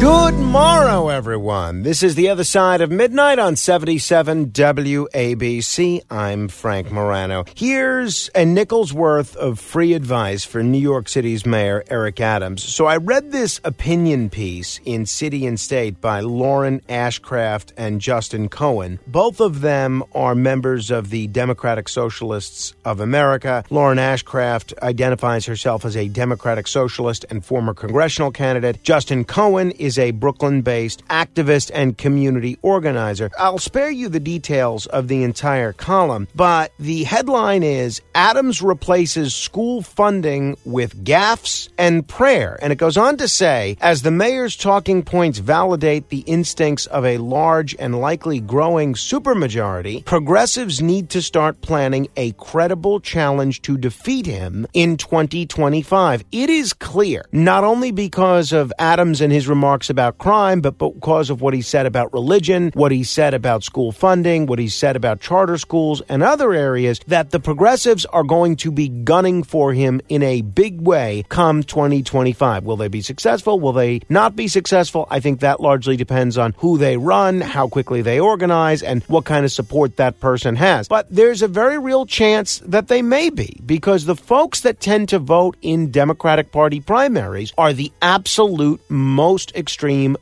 Good morrow, everyone. This is the other side of midnight on 77 WABC. I'm Frank Morano. Here's a nickel's worth of free advice for New York City's Mayor Eric Adams. So I read this opinion piece in City and State by Lauren Ashcraft and Justin Cohen. Both of them are members of the Democratic Socialists of America. Lauren Ashcraft identifies herself as a Democratic Socialist and former congressional candidate. Justin Cohen is a Brooklyn based activist and community organizer. I'll spare you the details of the entire column, but the headline is Adams replaces school funding with gaffes and prayer. And it goes on to say, as the mayor's talking points validate the instincts of a large and likely growing supermajority, progressives need to start planning a credible challenge to defeat him in 2025. It is clear, not only because of Adams and his remarks about crime, but because of what he said about religion, what he said about school funding, what he said about charter schools and other areas, that the progressives are going to be gunning for him in a big way come 2025. Will they be successful? Will they not be successful? I think that largely depends on who they run, how quickly they organize, and what kind of support that person has. But there's a very real chance that they may be because the folks that tend to vote in Democratic Party primaries are the absolute most extreme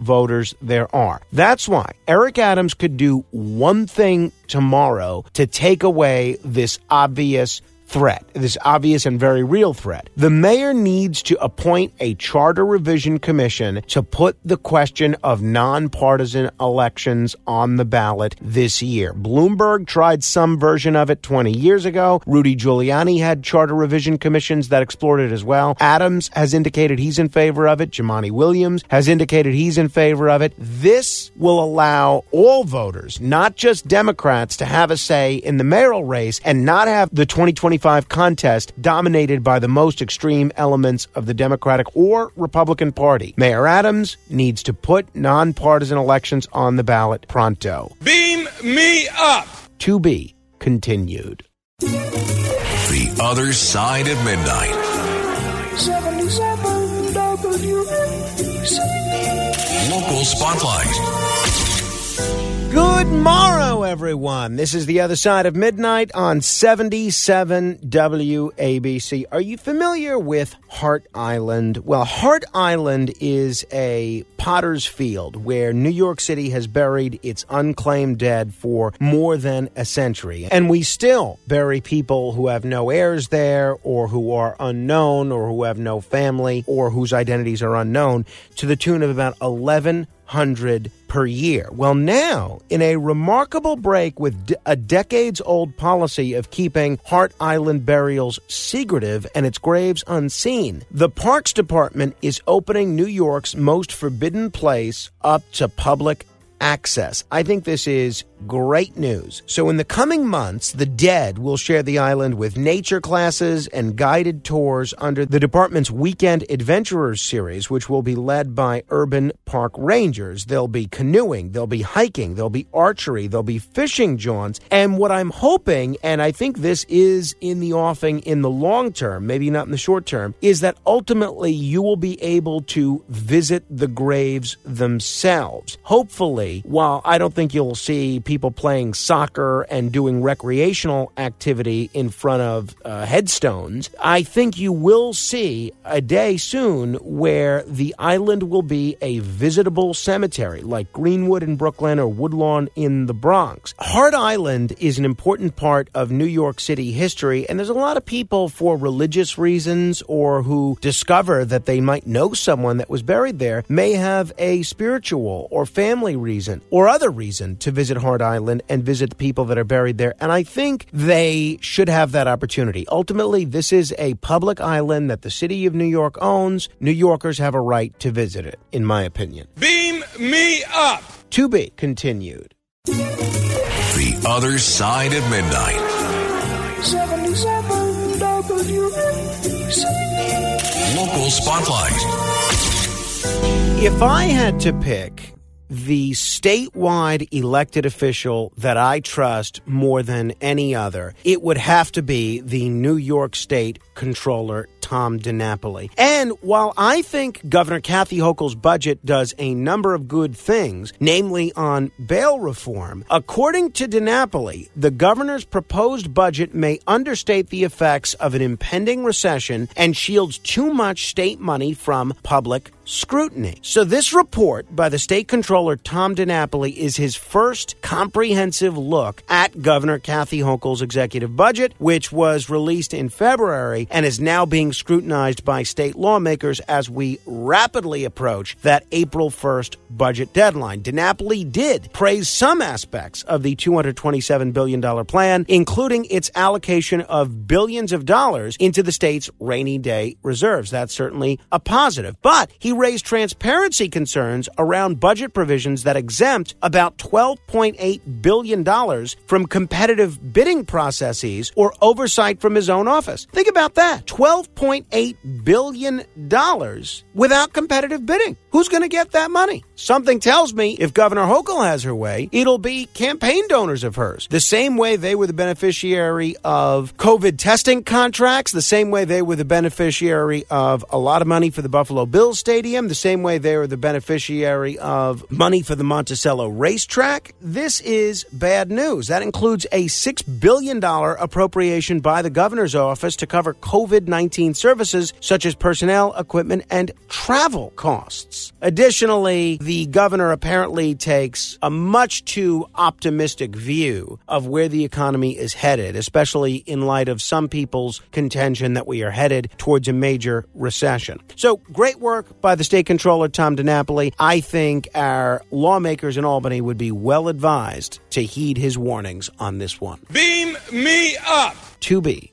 voters there are. That's why Eric Adams could do one thing tomorrow to take away this obvious threat, this obvious and very real threat. The mayor needs to appoint a charter revision commission to put the question of nonpartisan elections on the ballot this year. Bloomberg tried some version of it 20 years ago. Rudy Giuliani had charter revision commissions that explored it as well. Adams has indicated he's in favor of it. Jumaane Williams has indicated he's in favor of it. This will allow all voters, not just Democrats, to have a say in the mayoral race and not have the 2020 contest dominated by the most extreme elements of the Democratic or Republican Party. Mayor Adams needs to put nonpartisan elections on the ballot pronto. Beam me up. To be continued. The Other Side of Midnight. 77 WABC. Local Spotlight. Good morrow, everyone. This is the other side of midnight on 77 WABC. Are you familiar with Hart Island? Well, Hart Island is a potter's field where New York City has buried its unclaimed dead for more than a century. And we still bury people who have no heirs there or who are unknown or who have no family or whose identities are unknown to the tune of about 11 hundred per year. Well, now, in a remarkable break with d- a decades old policy of keeping Hart Island burials secretive and its graves unseen, the Parks Department is opening New York's most forbidden place up to public access. I think this is great news. So, in the coming months, the dead will share the island with nature classes and guided tours under the department's Weekend Adventurers series, which will be led by urban park rangers. There'll be canoeing, there'll be hiking, there'll be archery, there'll be fishing jaunts. And what I'm hoping, and I think this is in the offing in the long term, maybe not in the short term, is that ultimately you will be able to visit the graves themselves. Hopefully, while I don't think you'll see people playing soccer and doing recreational activity in front of uh, headstones, I think you will see a day soon where the island will be a visitable cemetery like Greenwood in Brooklyn or Woodlawn in the Bronx. Hart Island is an important part of New York City history, and there's a lot of people for religious reasons or who discover that they might know someone that was buried there may have a spiritual or family reason or other reason to visit Hart Island and visit the people that are buried there. And I think they should have that opportunity. Ultimately, this is a public island that the city of New York owns. New Yorkers have a right to visit it, in my opinion. Beam me up. To be continued. The Other Side of Midnight. 77 WABC. Local Spotlight. If I had to pick the statewide elected official that I trust more than any other, it would have to be the New York State Comptroller, Tom DiNapoli. And while I think Governor Kathy Hochul's budget does a number of good things, namely on bail reform, according to DiNapoli, the governor's proposed budget may understate the effects of an impending recession and shields too much state money from public scrutiny. So, this report by the state comptroller Tom DiNapoli is his first comprehensive look at Governor Kathy Hochul's executive budget, which was released in February and is now being scrutinized by state lawmakers as we rapidly approach that April 1st budget deadline. DiNapoli did praise some aspects of the $227 billion plan, including its allocation of billions of dollars into the state's rainy day reserves. That's certainly a positive. But he raised transparency concerns around budget provisions that exempt about $12.8 billion from competitive bidding processes or oversight from his own office. Think about that $12.8 billion without competitive bidding. Who's going to get that money? Something tells me if Governor Hochul has her way, it'll be campaign donors of hers. The same way they were the beneficiary of COVID testing contracts, the same way they were the beneficiary of a lot of money for the Buffalo Bills Stadium, the same way they were the beneficiary of money for the Monticello racetrack. This is bad news. That includes a $6 billion appropriation by the governor's office to cover COVID 19 services such as personnel, equipment, and travel costs. Additionally, the governor apparently takes a much too optimistic view of where the economy is headed, especially in light of some people's contention that we are headed towards a major recession. So, great work by the state comptroller, Tom DiNapoli. I think our lawmakers in Albany would be well advised to heed his warnings on this one. Beam me up. To be.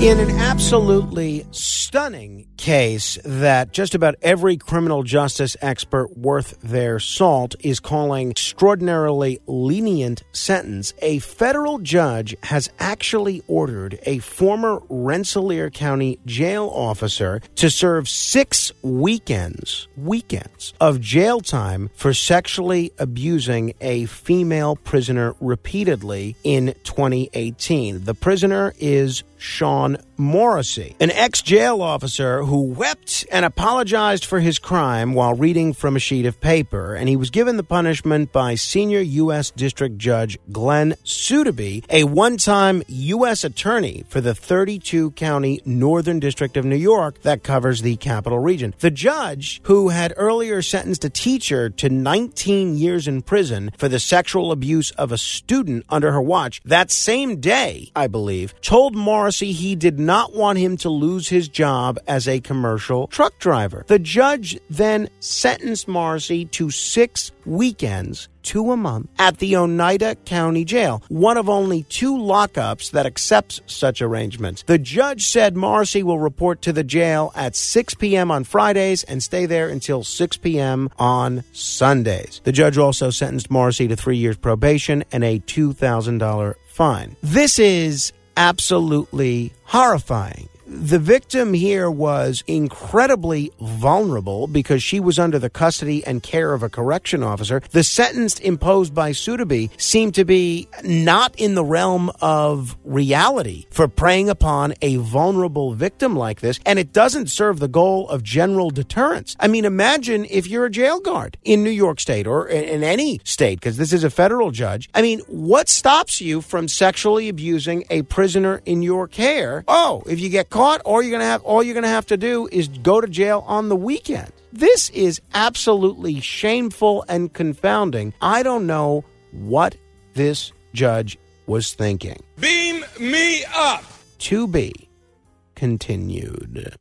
In an absolutely stunning case that just about every criminal justice expert worth their salt is calling extraordinarily lenient sentence, a federal judge has actually ordered a former Rensselaer County jail officer to serve six weekends, weekends of jail time for sexually abusing a female prisoner repeatedly in 2018. The prisoner is Sean Morrissey, an ex jail officer who wept and apologized for his crime while reading from a sheet of paper, and he was given the punishment by senior U.S. District Judge Glenn Suddaby, a one time U.S. attorney for the 32 county Northern District of New York that covers the capital region. The judge, who had earlier sentenced a teacher to 19 years in prison for the sexual abuse of a student under her watch, that same day, I believe, told Morrissey he did not want him to lose his job as a commercial truck driver. The judge then sentenced Morrissey to six weekends two a month at the Oneida County Jail, one of only two lockups that accepts such arrangements. The judge said Morrissey will report to the jail at 6 p.m. on Fridays and stay there until 6 p.m. on Sundays. The judge also sentenced Morrissey to three years probation and a $2,000 fine. This is absolutely horrifying. The victim here was incredibly vulnerable because she was under the custody and care of a correction officer. The sentence imposed by Suddaby seemed to be not in the realm of reality for preying upon a vulnerable victim like this, and it doesn't serve the goal of general deterrence. I mean, imagine if you're a jail guard in New York State or in any state, because this is a federal judge. I mean, what stops you from sexually abusing a prisoner in your care? Oh, if you get caught, all you're gonna have all you're gonna have to do is go to jail on the weekend. This is absolutely shameful and confounding. I don't know what this judge was thinking. Beam me up. To be continued.